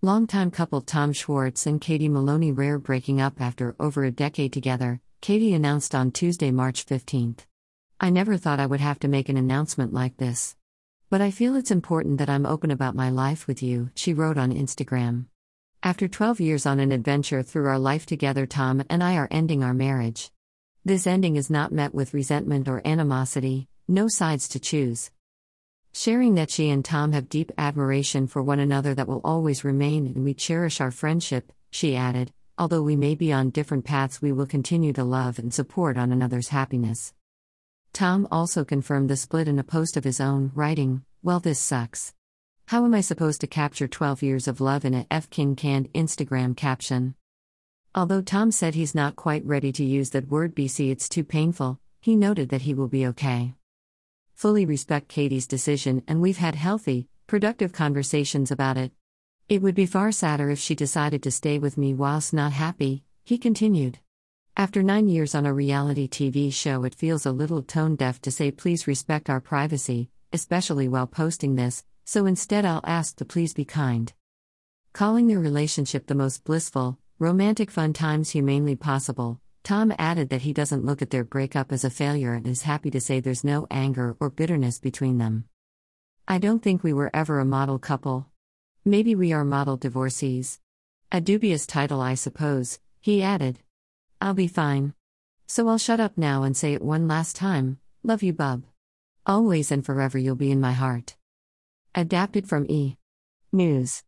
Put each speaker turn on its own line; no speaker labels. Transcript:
Longtime couple Tom Schwartz and Katie Maloney Rare breaking up after over a decade together, Katie announced on Tuesday, March 15th. I never thought I would have to make an announcement like this. But I feel it's important that I'm open about my life with you, she wrote on Instagram. After 12 years on an adventure through our life together, Tom and I are ending our marriage. This ending is not met with resentment or animosity, no sides to choose. Sharing that she and Tom have deep admiration for one another that will always remain and we cherish our friendship, she added, although we may be on different paths, we will continue to love and support one another's happiness. Tom also confirmed the split in a post of his own, writing, Well, this sucks. How am I supposed to capture 12 years of love in a F. King canned Instagram caption? Although Tom said he's not quite ready to use that word BC, it's too painful, he noted that he will be okay fully respect Katie's decision, and we've had healthy, productive conversations about it. It would be far sadder if she decided to stay with me whilst not happy, he continued. After nine years on a reality TV show, it feels a little tone deaf to say please respect our privacy, especially while posting this, so instead I'll ask to please be kind. Calling their relationship the most blissful, romantic fun times humanely possible, Tom added that he doesn't look at their breakup as a failure and is happy to say there's no anger or bitterness between them. I don't think we were ever a model couple. Maybe we are model divorcees. A dubious title, I suppose, he added. I'll be fine. So I'll shut up now and say it one last time love you, bub. Always and forever you'll be in my heart. Adapted from E! News.